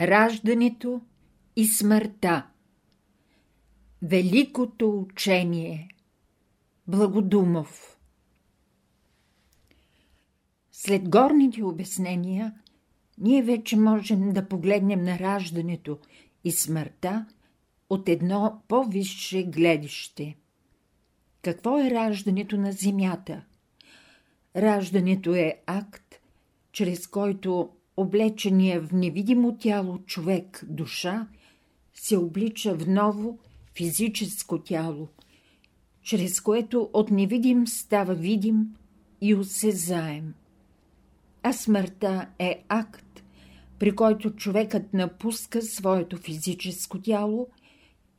Раждането и смъртта Великото учение Благодумов След горните обяснения, ние вече можем да погледнем на раждането и смъртта от едно по-висше гледище. Какво е раждането на Земята? Раждането е акт, чрез който облечения в невидимо тяло човек, душа, се облича в ново физическо тяло, чрез което от невидим става видим и осезаем. А смъртта е акт, при който човекът напуска своето физическо тяло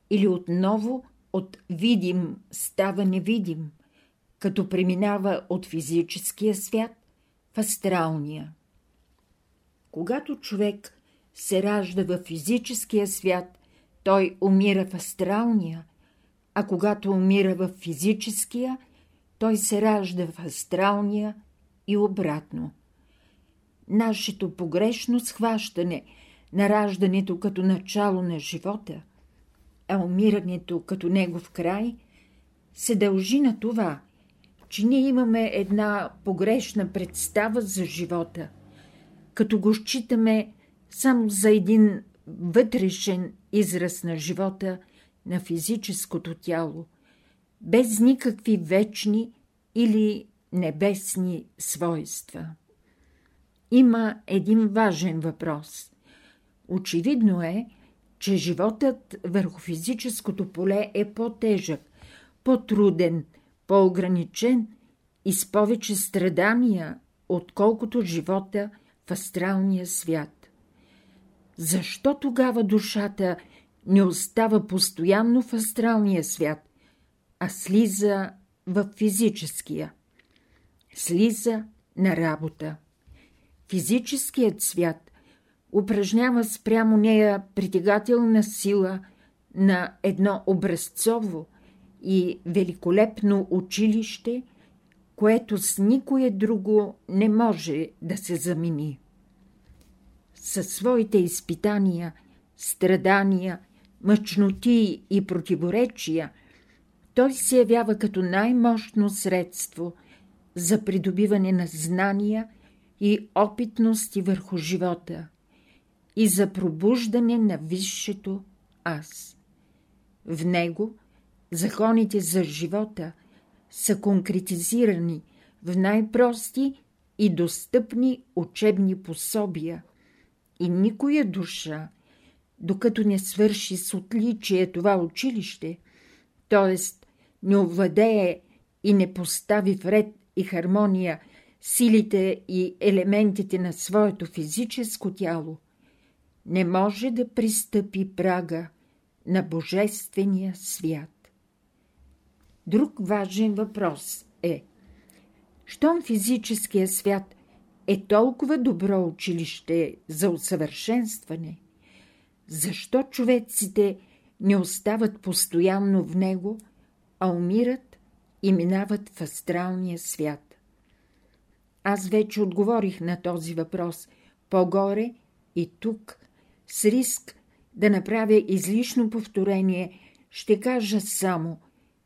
или отново от видим става невидим, като преминава от физическия свят в астралния. Когато човек се ражда в физическия свят, той умира в астралния, а когато умира в физическия, той се ражда в астралния и обратно. Нашето погрешно схващане на раждането като начало на живота, а умирането като негов край, се дължи на това, че ние имаме една погрешна представа за живота – като го считаме само за един вътрешен израз на живота на физическото тяло, без никакви вечни или небесни свойства. Има един важен въпрос. Очевидно е, че животът върху физическото поле е по-тежък, по-труден, по-ограничен и с повече страдания, отколкото живота – в астралния свят. Защо тогава душата не остава постоянно в астралния свят, а слиза в физическия? Слиза на работа. Физическият свят упражнява спрямо нея притегателна сила на едно образцово и великолепно училище – което с никое друго не може да се замени. Със своите изпитания, страдания, мъчноти и противоречия, той се явява като най-мощно средство за придобиване на знания и опитности върху живота и за пробуждане на висшето аз. В него законите за живота – са конкретизирани в най-прости и достъпни учебни пособия и никоя душа, докато не свърши с отличие това училище, т.е. не овладее и не постави в ред и хармония силите и елементите на своето физическо тяло, не може да пристъпи прага на Божествения свят. Друг важен въпрос е щом физическия свят е толкова добро училище за усъвършенстване, защо човеците не остават постоянно в него, а умират и минават в астралния свят? Аз вече отговорих на този въпрос по-горе и тук, с риск да направя излишно повторение, ще кажа само,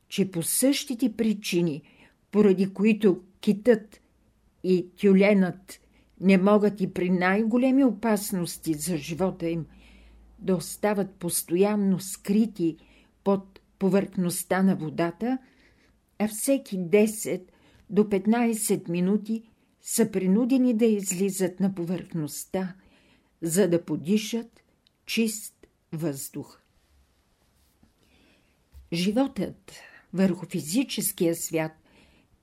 че по същите причини, поради които китът и тюленът не могат и при най-големи опасности за живота им да остават постоянно скрити под повърхността на водата, а всеки 10 до 15 минути са принудени да излизат на повърхността, за да подишат чист въздух. Животът върху физическия свят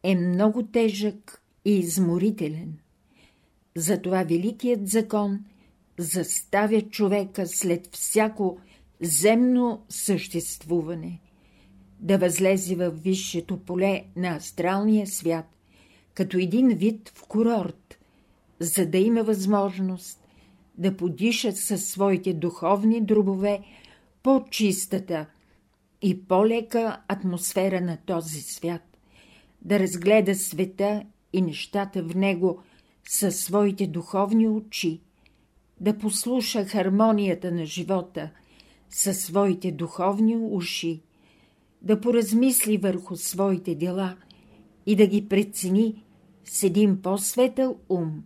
е много тежък и изморителен. Затова Великият закон заставя човека след всяко земно съществуване да възлезе във висшето поле на астралния свят, като един вид в курорт, за да има възможност да подишат със своите духовни дробове по-чистата, и по-лека атмосфера на този свят, да разгледа света и нещата в него със своите духовни очи да послуша хармонията на живота със своите духовни уши, да поразмисли върху своите дела и да ги прецени с един по-светъл ум,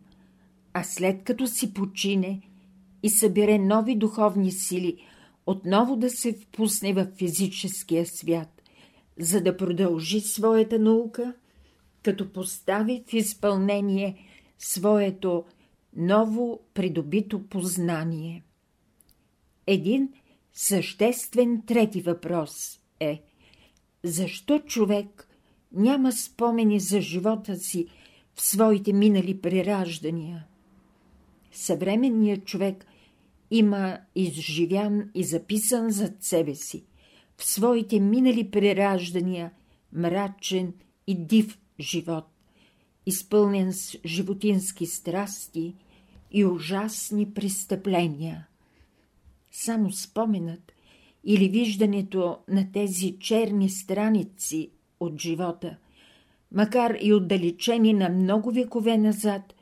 а след като си почине и събере нови духовни сили, отново да се впусне в физическия свят, за да продължи своята наука, като постави в изпълнение своето ново придобито познание. Един съществен трети въпрос е защо човек няма спомени за живота си в своите минали прераждания? Съвременният човек има изживян и записан зад себе си в своите минали прераждания мрачен и див живот, изпълнен с животински страсти и ужасни престъпления. Само споменът или виждането на тези черни страници от живота, макар и отдалечени на много векове назад,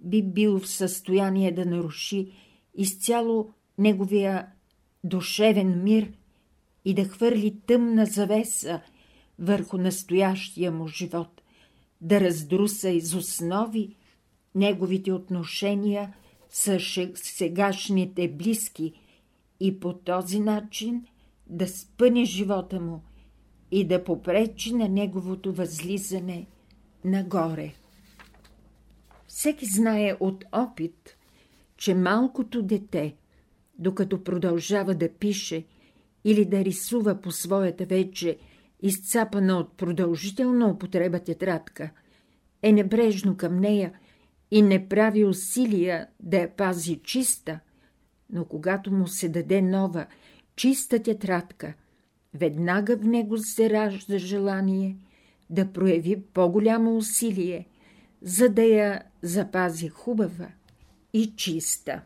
би бил в състояние да наруши изцяло неговия душевен мир и да хвърли тъмна завеса върху настоящия му живот, да раздруса из основи неговите отношения с сегашните близки и по този начин да спъне живота му и да попречи на неговото възлизане нагоре. Всеки знае от опит, че малкото дете, докато продължава да пише или да рисува по своята вече изцапана от продължителна употреба тетрадка, е небрежно към нея и не прави усилия да я пази чиста, но когато му се даде нова, чиста тетрадка, веднага в него се ражда желание да прояви по-голямо усилие, за да я запази хубава и чиста.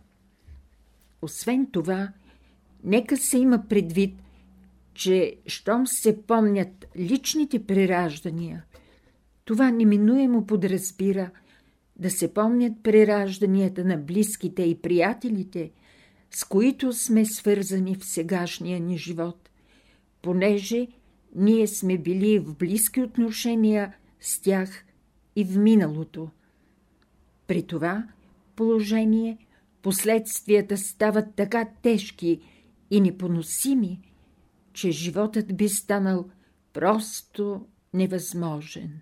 Освен това, нека се има предвид, че щом се помнят личните прераждания, това неминуемо подразбира да се помнят преражданията на близките и приятелите, с които сме свързани в сегашния ни живот, понеже ние сме били в близки отношения с тях и в миналото. При това положение последствията стават така тежки и непоносими, че животът би станал просто невъзможен.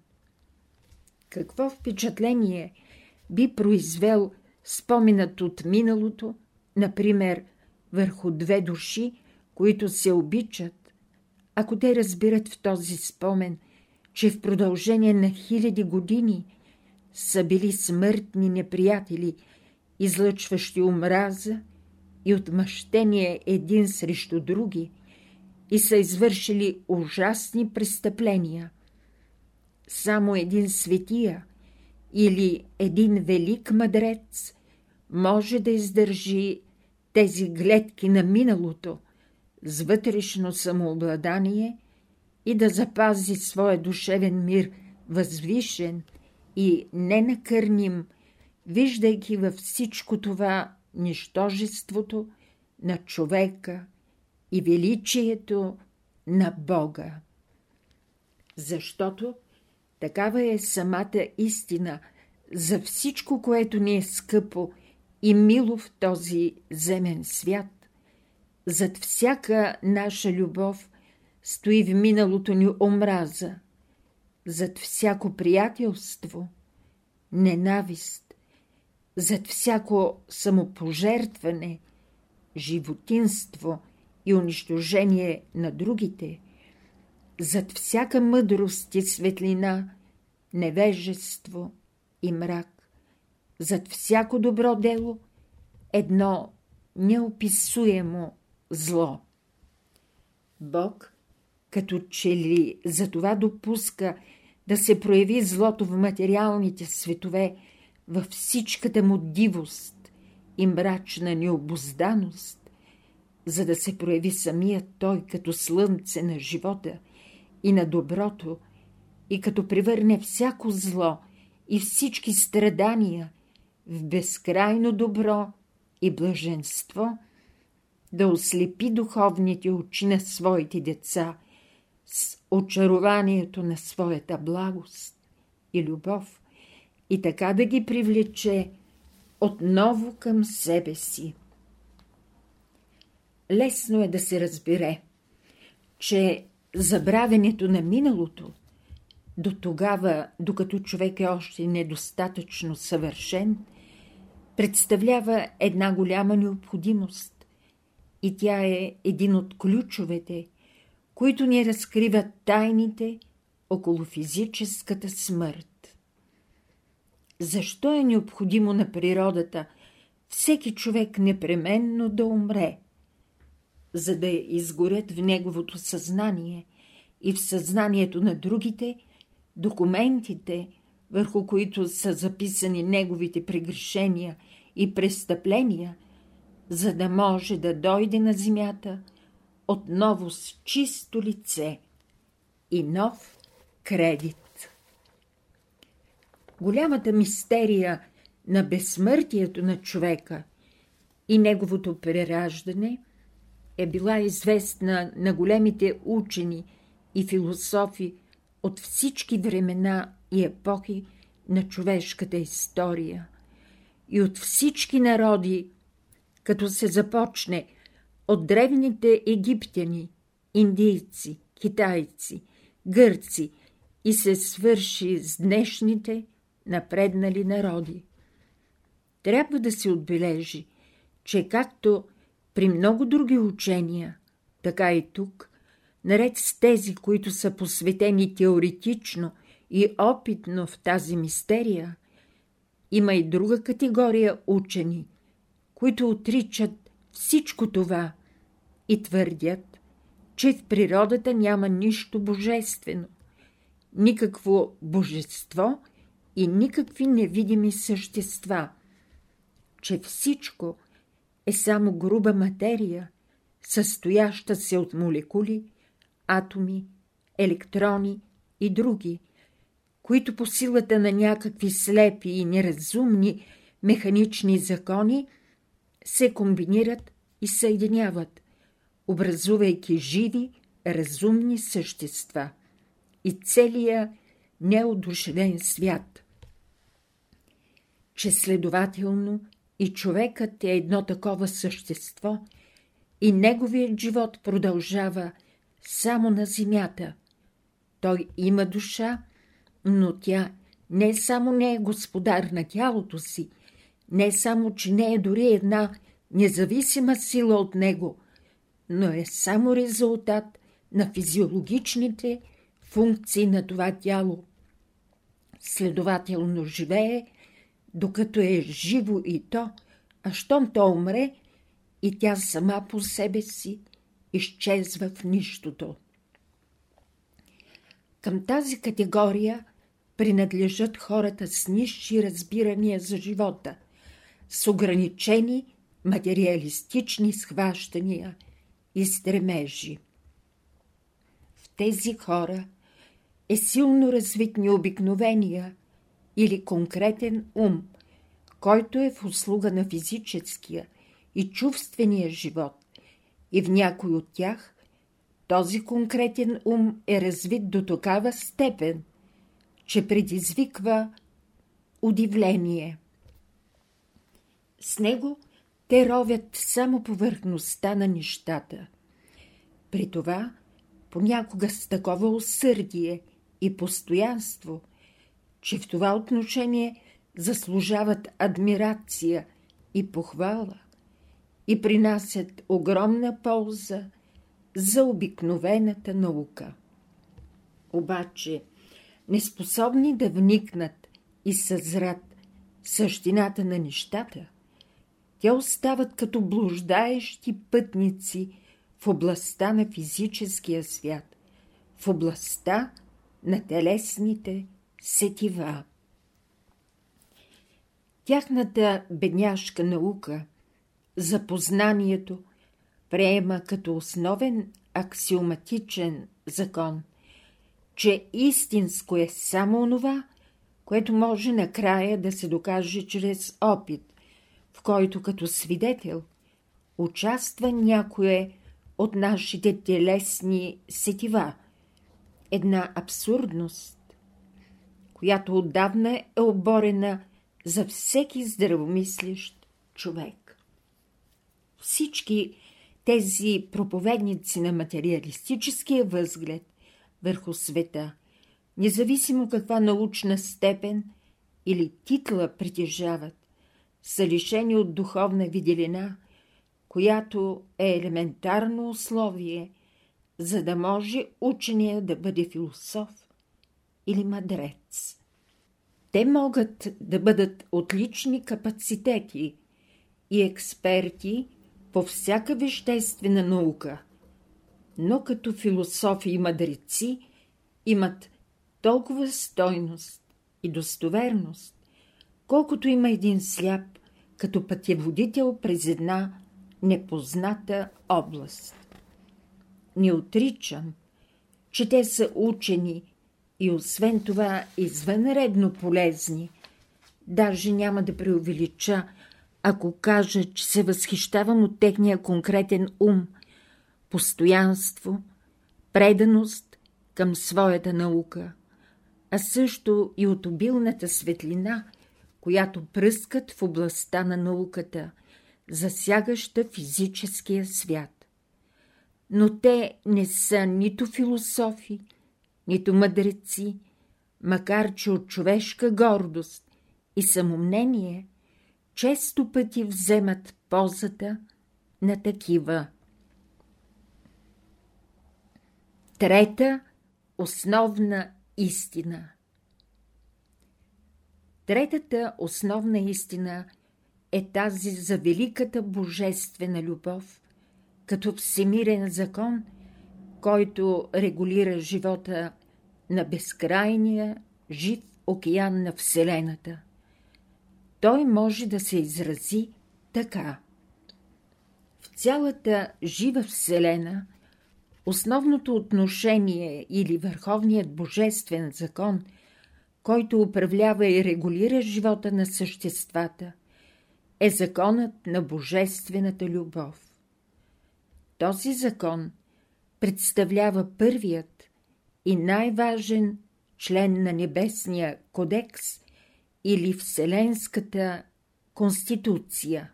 Какво впечатление би произвел споменът от миналото, например, върху две души, които се обичат, ако те разбират в този спомен, че в продължение на хиляди години са били смъртни неприятели, излъчващи омраза и отмъщение един срещу други, и са извършили ужасни престъпления. Само един светия или един велик мъдрец може да издържи тези гледки на миналото с вътрешно самообладание и да запази своя душевен мир възвишен и ненакърним, виждайки във всичко това нищожеството на човека – и величието на Бога. Защото такава е самата истина за всичко, което ни е скъпо и мило в този земен свят. Зад всяка наша любов стои в миналото ни омраза, зад всяко приятелство – ненавист, зад всяко самопожертване – животинство – и унищожение на другите, зад всяка мъдрост и светлина, невежество и мрак, зад всяко добро дело, едно неописуемо зло. Бог, като че ли за това допуска да се прояви злото в материалните светове, във всичката му дивост и мрачна необозданост, за да се прояви самият той като слънце на живота и на доброто, и като превърне всяко зло и всички страдания в безкрайно добро и блаженство, да ослепи духовните очи на своите деца с очарованието на своята благост и любов и така да ги привлече отново към себе си. Лесно е да се разбере, че забравянето на миналото до тогава, докато човек е още недостатъчно съвършен, представлява една голяма необходимост и тя е един от ключовете, които ни разкриват тайните около физическата смърт. Защо е необходимо на природата всеки човек непременно да умре? За да изгорят в неговото съзнание и в съзнанието на другите – документите, върху които са записани неговите прегрешения и престъпления, за да може да дойде на земята отново с чисто лице и нов кредит. Голямата мистерия на безсмъртието на човека и неговото прераждане е била известна на големите учени и философи от всички времена и епохи на човешката история и от всички народи, като се започне от древните египтяни, индийци, китайци, гърци и се свърши с днешните напреднали народи. Трябва да се отбележи, че както при много други учения, така и тук наред с тези, които са посветени теоретично и опитно в тази мистерия, има и друга категория учени, които отричат всичко това и твърдят, че в природата няма нищо божествено, никакво божество и никакви невидими същества, че всичко е само груба материя, състояща се от молекули – атоми, електрони и други, които по силата на някакви слепи и неразумни механични закони се комбинират и съединяват, образувайки живи, разумни същества. И целия неодушевен свят. Че следователно и човекът е едно такова същество и неговият живот продължава – само на земята. Той има душа, но тя не само не е господар на тялото си, не само, че не е дори една независима сила от него, но е само резултат на физиологичните функции на това тяло. Следователно живее, докато е живо и то, а щом то умре, и тя сама по себе си изчезва в нищото. Към тази категория принадлежат хората с нищи разбирания за живота, с ограничени материалистични схващания и стремежи. В тези хора е силно развит необикновения или конкретен ум, който е в услуга на физическия и чувствения живот и в някой от тях този конкретен ум е развит до такава степен, че предизвиква удивление. С него те ровят само повърхността на нещата. При това понякога с такова усърдие и постоянство, че в това отношение заслужават адмирация и похвала и принасят огромна полза за обикновената наука. Обаче, неспособни да вникнат и съзрат същината на нещата, те остават като блуждаещи пътници в областта на физическия свят, в областта на телесните сетива. Тяхната бедняшка наука за познанието приема като основен аксиоматичен закон, че истинско е само онова, което може накрая да се докаже чрез опит, в който като свидетел участва някое от нашите телесни сетива, една абсурдност, която отдавна е оборена за всеки здравомислещ човек. Всички тези проповедници на материалистическия възглед върху света, независимо каква научна степен или титла притежават, са лишени от духовна виделина, която е елементарно условие, за да може учения да бъде философ или мадрец. Те могат да бъдат отлични капацитети и експерти по всяка веществена наука, но като философи и мъдреци имат толкова стойност и достоверност, колкото има един сляп като пътеводител през една непозната област. Не отричам, че те са учени и освен това извънредно полезни. Даже няма да преувелича, ако кажа, че се възхищавам от техния конкретен ум, постоянство, преданост към своята наука, а също и от обилната светлина, която пръскат в областта на науката, засягаща физическия свят. Но те не са нито философи, нито мъдреци, макар че от човешка гордост и самомнение често пъти вземат ползата на такива. Трета основна истина Третата основна истина е тази за великата божествена любов, като всемирен закон, който регулира живота на безкрайния жив океан на Вселената. Той може да се изрази така. В цялата жива Вселена основното отношение или върховният божествен закон, който управлява и регулира живота на съществата, е законът на божествената любов. Този закон представлява първият и най-важен член на Небесния кодекс или Вселенската конституция.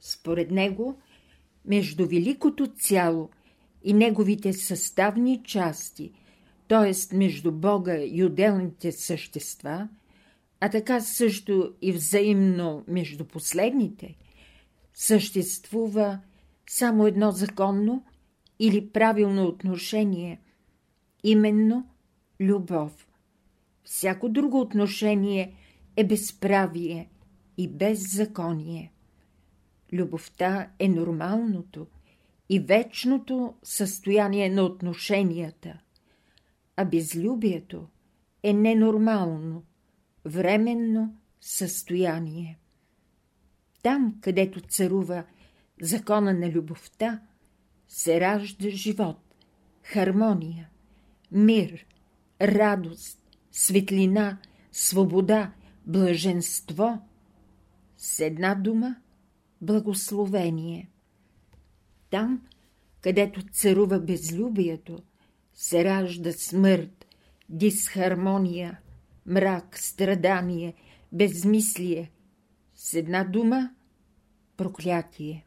Според него, между великото цяло и неговите съставни части, т.е. между Бога и отделните същества, а така също и взаимно между последните, съществува само едно законно или правилно отношение, именно любов. Всяко друго отношение е безправие и беззаконие. Любовта е нормалното и вечното състояние на отношенията, а безлюбието е ненормално, временно състояние. Там, където царува закона на любовта, се ражда живот, хармония, мир, радост, светлина, свобода, блаженство, с една дума – благословение. Там, където царува безлюбието, се ражда смърт, дисхармония, мрак, страдание, безмислие, с една дума – проклятие.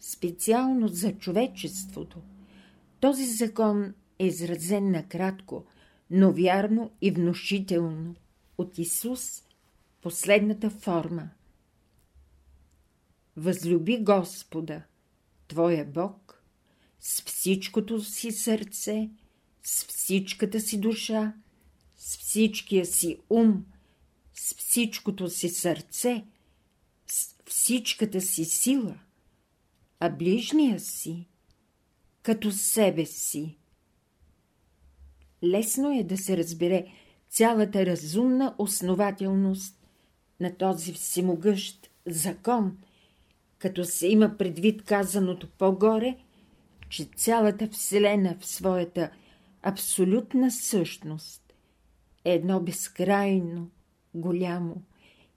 Специално за човечеството този закон е изразен накратко, но вярно и внушително от Исус последната форма. Възлюби Господа, Твоя Бог, с всичкото си сърце, с всичката си душа, с всичкия си ум, с всичкото си сърце, с всичката си сила, а ближния си като себе си. Лесно е да се разбере цялата разумна основателност на този всемогъщ закон, като се има предвид казаното по-горе, че цялата Вселена в своята абсолютна същност е едно безкрайно, голямо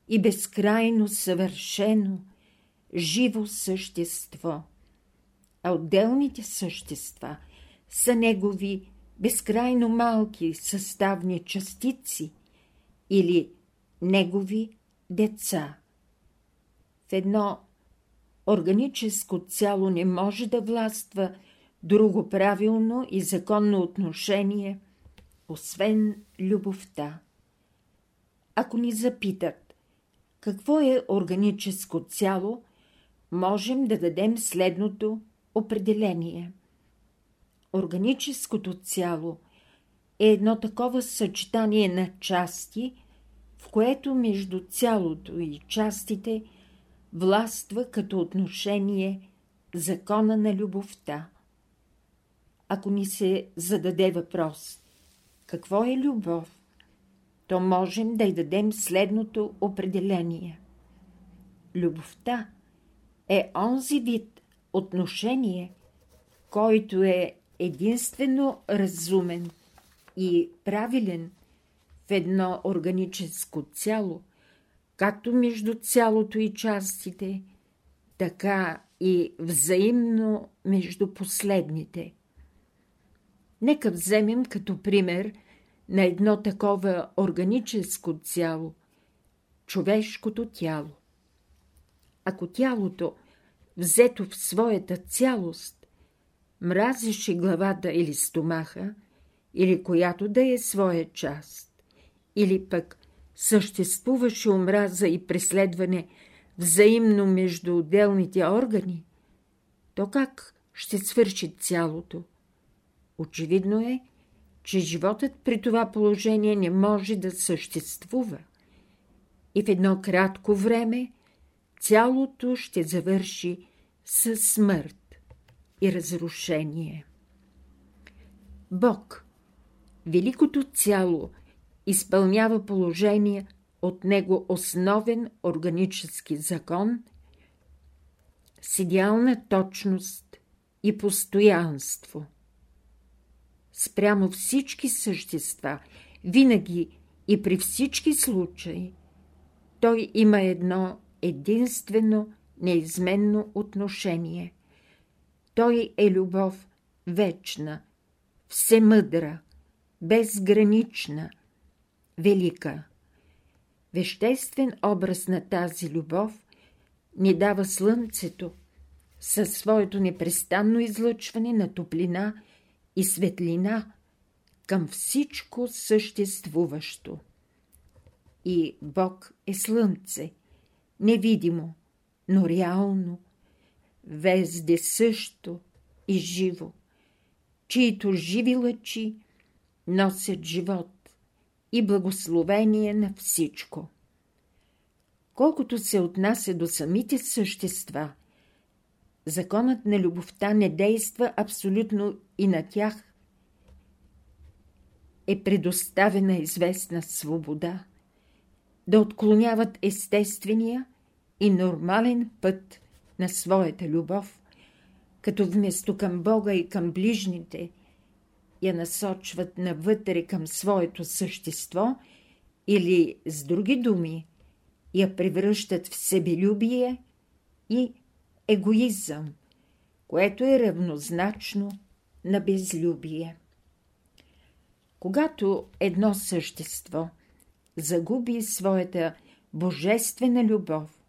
и безкрайно съвършено, живо същество. А отделните същества са негови безкрайно малки съставни частици или негови деца. В едно органическо цяло не може да властва друго правилно и законно отношение, освен любовта. Ако ни запитат какво е органическо цяло, можем да дадем следното определение. Органическото цяло е едно такова съчетание на части, в което между цялото и частите властва като отношение закона на любовта. Ако ни се зададе въпрос какво е любов, то можем да й дадем следното определение. Любовта е онзи вид отношение, който е единствено разумен и правилен в едно органическо цяло, както между цялото и частите, така и взаимно между последните. Нека вземем като пример на едно такова органическо цяло – човешкото тяло. Ако тялото, взето в своята цялост, мразеше главата или стомаха, или която да е своя част, или пък съществуваше омраза и преследване взаимно между отделните органи, то как ще свърши цялото? Очевидно е, че животът при това положение не може да съществува и в едно кратко време цялото ще завърши със смърт и разрушение. Бог, великото цяло, изпълнява положение от него основен органически закон с идеална точност и постоянство – спрямо всички същества, винаги и при всички случаи, той има едно единствено, неизменно отношение. Той е любов вечна, всемъдра, безгранична, велика. Веществен образ на тази любов ни дава слънцето със своето непрестанно излъчване на топлина – и светлина към всичко съществуващо. И Бог е слънце, невидимо, но реално, везде също и живо, чието живи лъчи носят живот и благословение на всичко. Колкото се отнася до самите същества, законът на любовта не действа абсолютно и на тях е предоставена известна свобода да отклоняват естествения и нормален път на своята любов, като вместо към Бога и към ближните я насочват навътре към своето същество или, с други думи, я превръщат в себелюбие и егоизъм, което е равнозначно на безлюбие. Когато едно същество загуби своята божествена любов,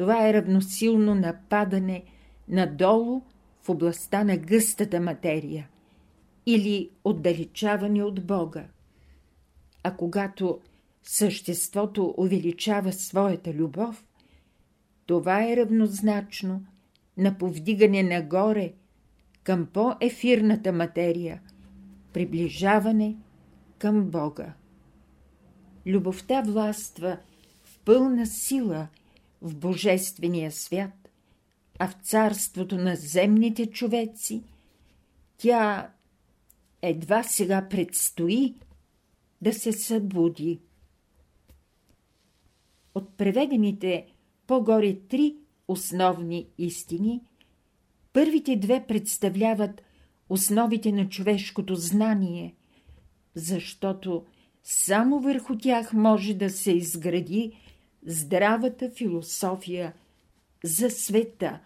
това е равносилно на падане надолу в областта на гъстата материя или отдалечаване от Бога. А когато съществото увеличава своята любов, това е равнозначно на повдигане нагоре към по-ефирната материя, приближаване към Бога. Любовта властва в пълна сила в Божествения свят, а в царството на земните човеци тя едва сега предстои да се събуди. От преведените по-горе три основни истини, първите две представляват основите на човешкото знание, защото само върху тях може да се изгради здравата философия за света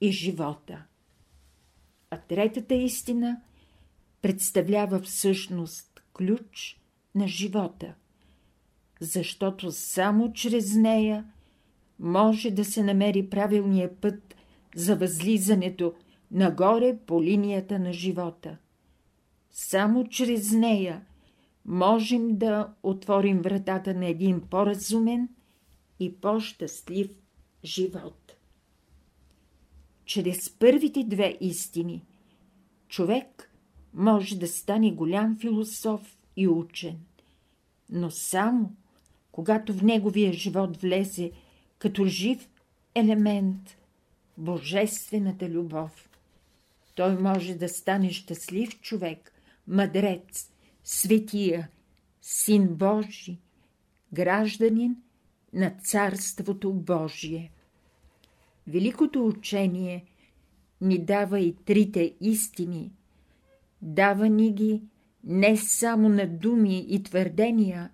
и живота. А третата истина представлява всъщност ключ на живота, защото само чрез нея може да се намери правилния път за възлизането нагоре по линията на живота. Само чрез нея можем да отворим вратата на един по-разумен и по-щастлив живот. Чрез първите две истини човек може да стане голям философ и учен, но само когато в неговия живот влезе като жив елемент божествената любов. Той може да стане щастлив човек, мъдрец, светия, син Божи, гражданин на Царството Божие. Великото учение ни дава и трите истини. Дава ни ги не само на думи и твърдения,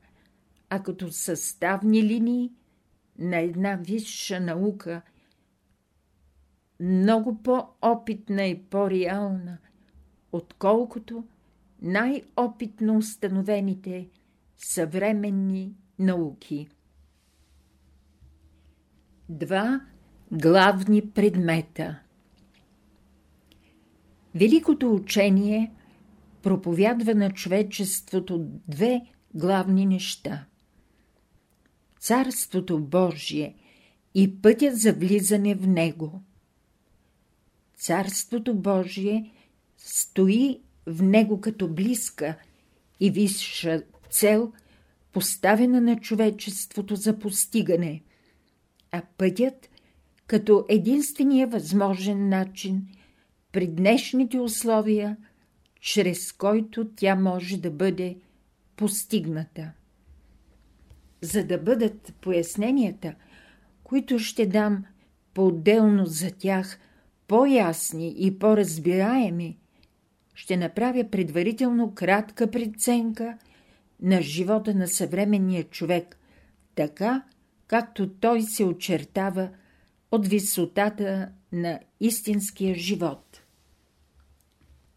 а като съставни линии на една висша наука, много по-опитна и по-реална, отколкото най-опитно установените съвременни науки. Два главни предмета. Великото учение проповядва на човечеството две главни неща – Царството Божие и пътят за влизане в него. Царството Божие стои в него като близка и висша цел, поставена на човечеството за постигане, а пътят като единствения възможен начин при днешните условия, чрез който тя може да бъде постигната. За да бъдат поясненията, които ще дам по-отделно за тях, по-ясни и по-разбираеми, ще направя предварително кратка преценка на живота на съвременния човек, така както той се очертава от висотата на истинския живот.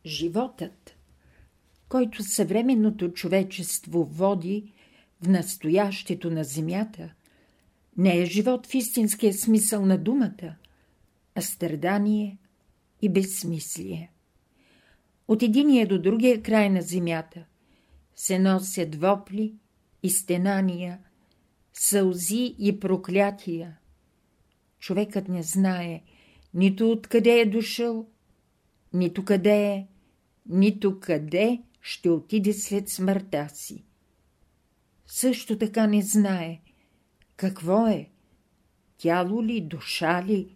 Животът, който съвременното човечество води в настоящето на земята, не е живот в истинския смисъл на думата, а страдание и безсмислие. От единия до другия край на земята се носят вопли и стенания, сълзи и проклятия. Човекът не знае нито откъде е дошъл, нито къде е, нито къде ще отиде след смъртта си. Също така не знае какво е, тяло ли, душа ли,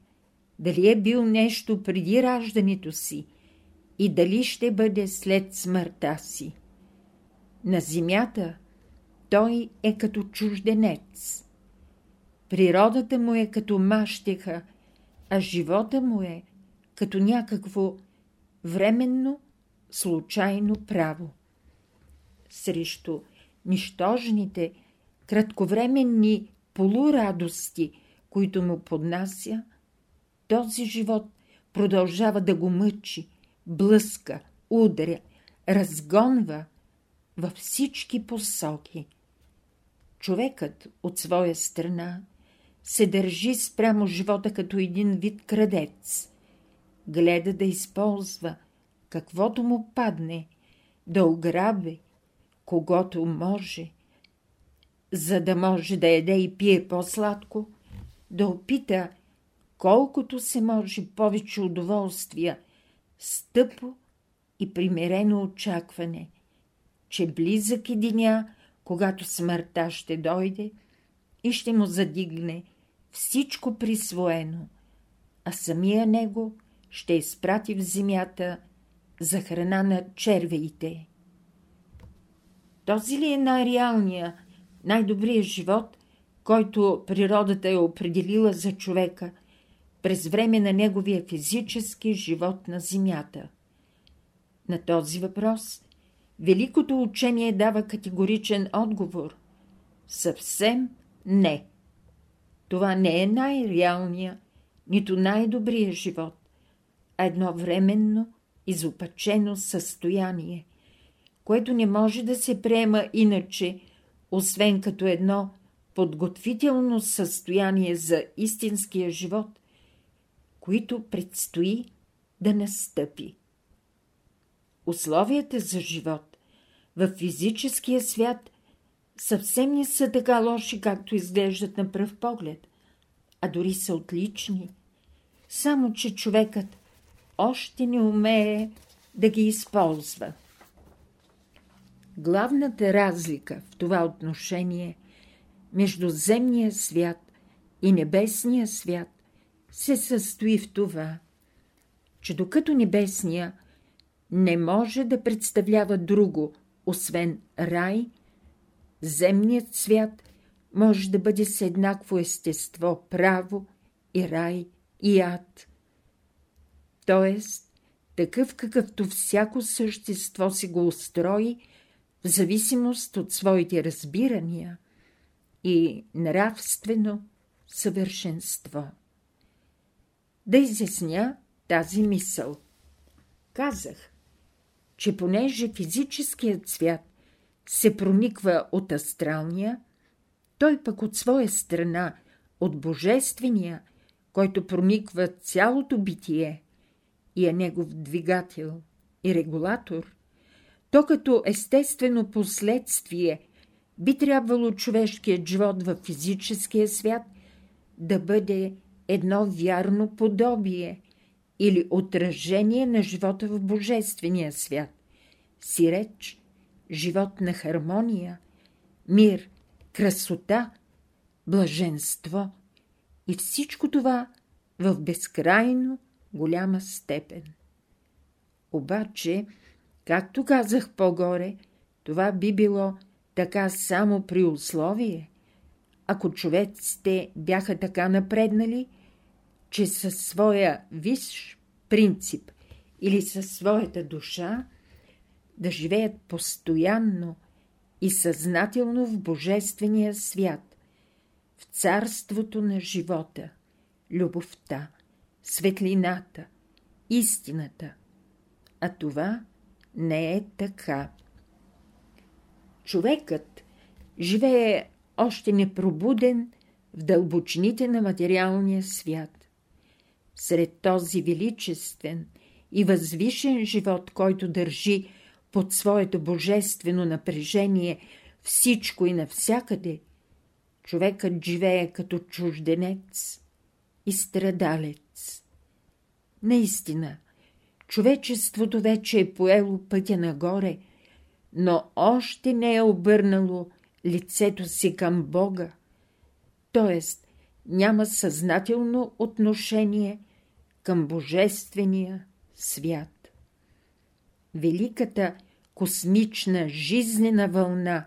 дали е бил нещо преди раждането си – и дали ще бъде след смъртта си. На земята той е като чужденец. Природата му е като мащеха, а живота му е като някакво временно, случайно право. Срещу нищожните, кратковременни полурадости, които му поднася, този живот продължава да го мъчи, блъска, удря, разгонва във всички посоки. Човекът от своя страна се държи спрямо живота като един вид крадец. Гледа да използва каквото му падне, да ограби когото може, за да може да яде и пие по-сладко, да опита колкото се може повече удоволствия – стъпо и примирено очакване, че близък е деня, когато смъртта ще дойде и ще му задигне всичко присвоено, а самия него ще изпрати в земята за храна на червеите. Този ли е най-реалният, най-добрият живот, който природата е определила за човека – през време на неговия физически живот на Земята? На този въпрос Великото учение дава категоричен отговор. Съвсем не. това не е най-реалния, нито най-добрия живот, а едно временно, изопачено състояние, което не може да се приема иначе, освен като едно подготвително състояние за истинския живот, които предстои да настъпи. Условията за живот в физическия свят съвсем не са така лоши, както изглеждат на пръв поглед, а дори са отлични. Само, че човекът още не умее да ги използва. Главната разлика в това отношение между земния свят и небесния свят се състои в това, че докато небесния не може да представлява друго, освен рай, земният свят може да бъде с еднакво естество, право и рай и ад. Тоест, такъв какъвто всяко същество си го устрои в зависимост от своите разбирания и нравствено съвършенство. Да изясня тази мисъл. Казах, че понеже физическият свят се прониква от астралния, той пък от своя страна, от божествения, който прониква цялото битие и е негов двигател и регулатор, то като естествено последствие би трябвало човешкият живот в физическия свят да бъде едно вярно подобие или отражение на живота в Божествения свят. Сиреч, живот на хармония, мир, красота, блаженство и всичко това в безкрайно голяма степен. Обаче, както казах по-горе, това би било така само при условие, ако човеците бяха така напреднали, че със своя висш принцип или със своята душа да живеят постоянно и съзнателно в Божествения свят, в царството на живота, любовта, светлината, истината. А това не е така. Човекът живее още непробуден в дълбочините на материалния свят. Сред този величествен и възвишен живот, който държи под своето божествено напрежение всичко и навсякъде, човекът живее като чужденец и страдалец. Наистина, човечеството вече е поело пътя нагоре, но още не е обърнало лицето си към Бога, т.е. няма съзнателно отношение към Божествения свят. Великата космична жизнена вълна,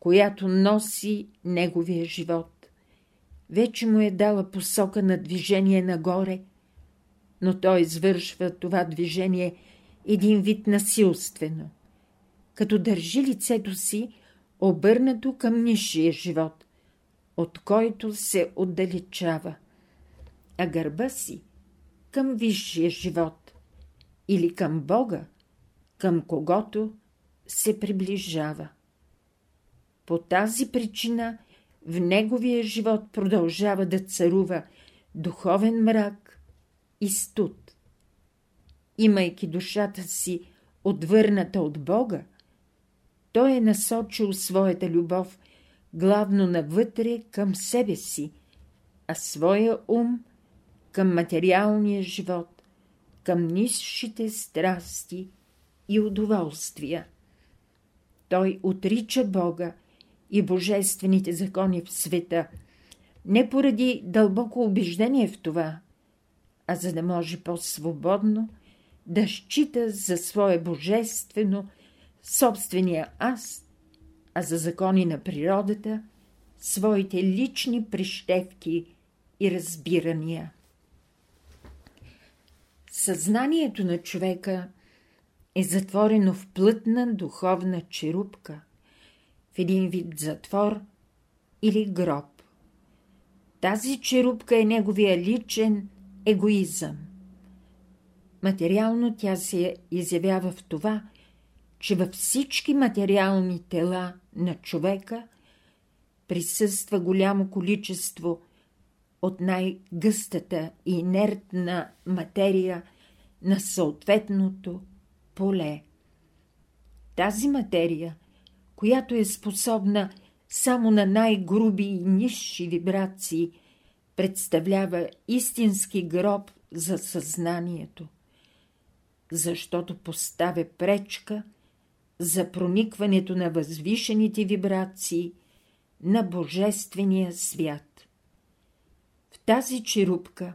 която носи неговия живот. Вече му е дала посока на движение нагоре, но той извършва това движение един вид насилствено, като държи лицето си обърнато към нишия живот, от който се отдалечава, а гърба си към висшия живот или към Бога, към когото се приближава. По тази причина в неговия живот продължава да царува духовен мрак и студ. Имайки душата си отвърната от Бога, той е насочил своята любов главно навътре към себе си, а своя ум към материалния живот, към низшите страсти – и удоволствия. Той отрича Бога и божествените закони в света, не поради дълбоко убеждение в това, а за да може по-свободно да счита за свое божествено собствения аз, а за закони на природата своите лични прищевки и разбирания. Съзнанието на човека – е затворено в плътна духовна черупка, в един вид затвор или гроб. Тази черупка е неговия личен егоизъм. Материално тя се изявява в това, че във всички материални тела на човека присъства голямо количество от най-гъстата инертна материя на съответното поле. Тази материя, която е способна само на най-груби и низши вибрации, представлява истински гроб за съзнанието, защото поставя пречка за проникването на възвишените вибрации на Божествения свят. Тази черупка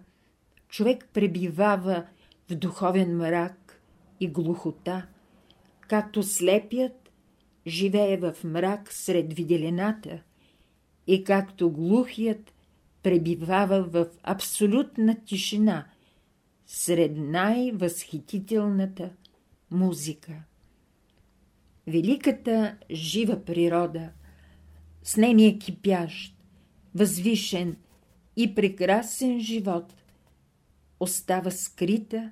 човек пребивава в духовен мрак и глухота, както слепият живее в мрак сред виделената и както глухият пребивава в абсолютна тишина сред най-възхитителната музика. Великата жива природа, с нейния кипящ, възвишен и прекрасен живот, остава скрита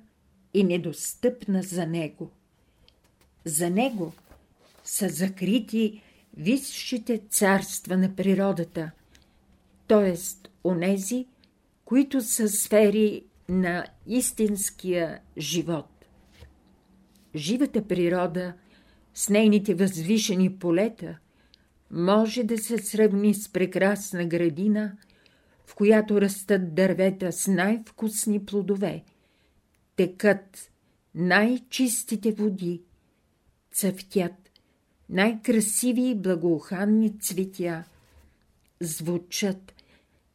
и недостъпна за него. За него са закрити висшите царства на природата, т.е. онези, които са сфери на истинския живот. Живата природа с нейните възвишени полета може да се сравни с прекрасна градина, в която растат дървета с най-вкусни плодове, текат най-чистите води, цъфтят най-красиви и благоуханни цветя, звучат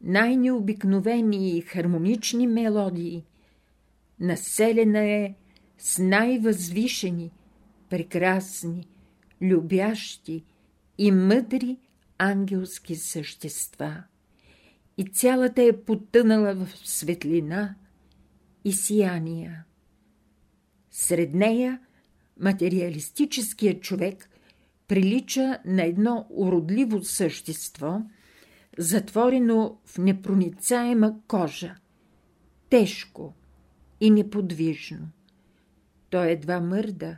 най-необикновени и хармонични мелодии, населена е с най-възвишени, прекрасни, любящи и мъдри ангелски същества. И цялата е потънала в светлина и сияния. Сред нея материалистическият човек прилича на едно уродливо същество – затворено в непроницаема кожа, тежко и неподвижно. Той едва мърда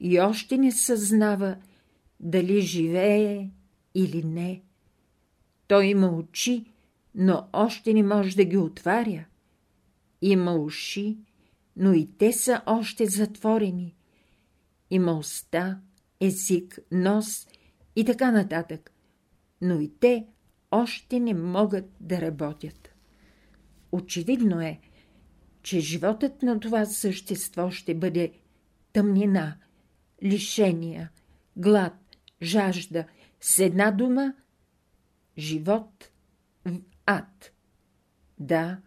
и още не съзнава дали живее или не. Той има очи, но още не може да ги отваря. Има уши, но и те са още затворени. Има уста, език, нос и така нататък, но и те още не могат да работят. Очевидно е, че животът на това същество ще бъде тъмнина, лишения, глад, жажда, с една дума – живот ад. Да,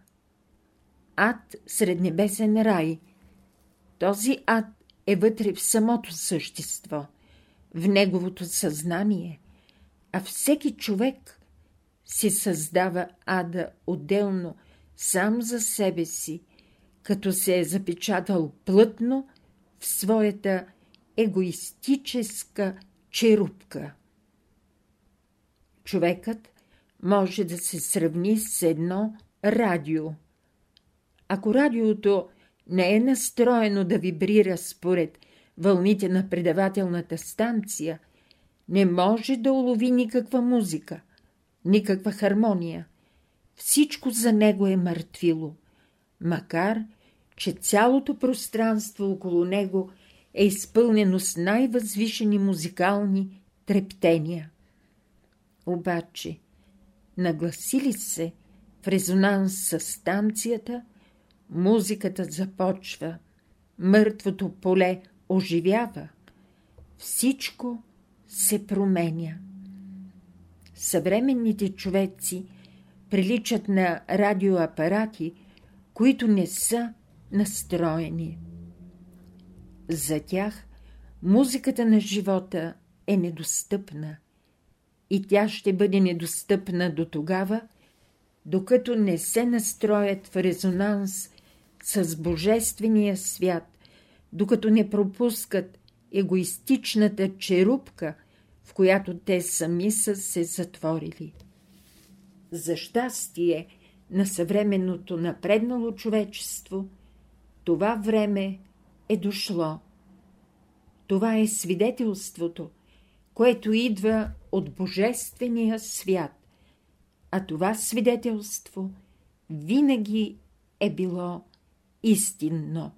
ад сред небесен рай. Този ад е вътре в самото същество, в неговото съзнание, а всеки човек си създава ада отделно, сам за себе си, като се е запечатал плътно в своята егоистическа черупка. Човекът може да се сравни с едно радио. Ако радиото не е настроено да вибрира според вълните на предавателната станция, не може да улови никаква музика никаква хармония. Всичко за него е мъртвило, макар че цялото пространство около него е изпълнено с най-възвишени музикални трептения. Обаче, нагласили се в резонанс с станцията, музиката започва, мъртвото поле оживява, всичко се променя съвременните човеци приличат на радиоапарати, които не са настроени. За тях музиката на живота е недостъпна и тя ще бъде недостъпна до тогава, докато не се настроят в резонанс с Божествения свят, докато не пропускат егоистичната черупка – в която те сами са се затворили. За щастие на съвременното напреднало човечество, това време е дошло. Това е свидетелството, което идва от Божествения свят, а това свидетелство винаги е било истинно.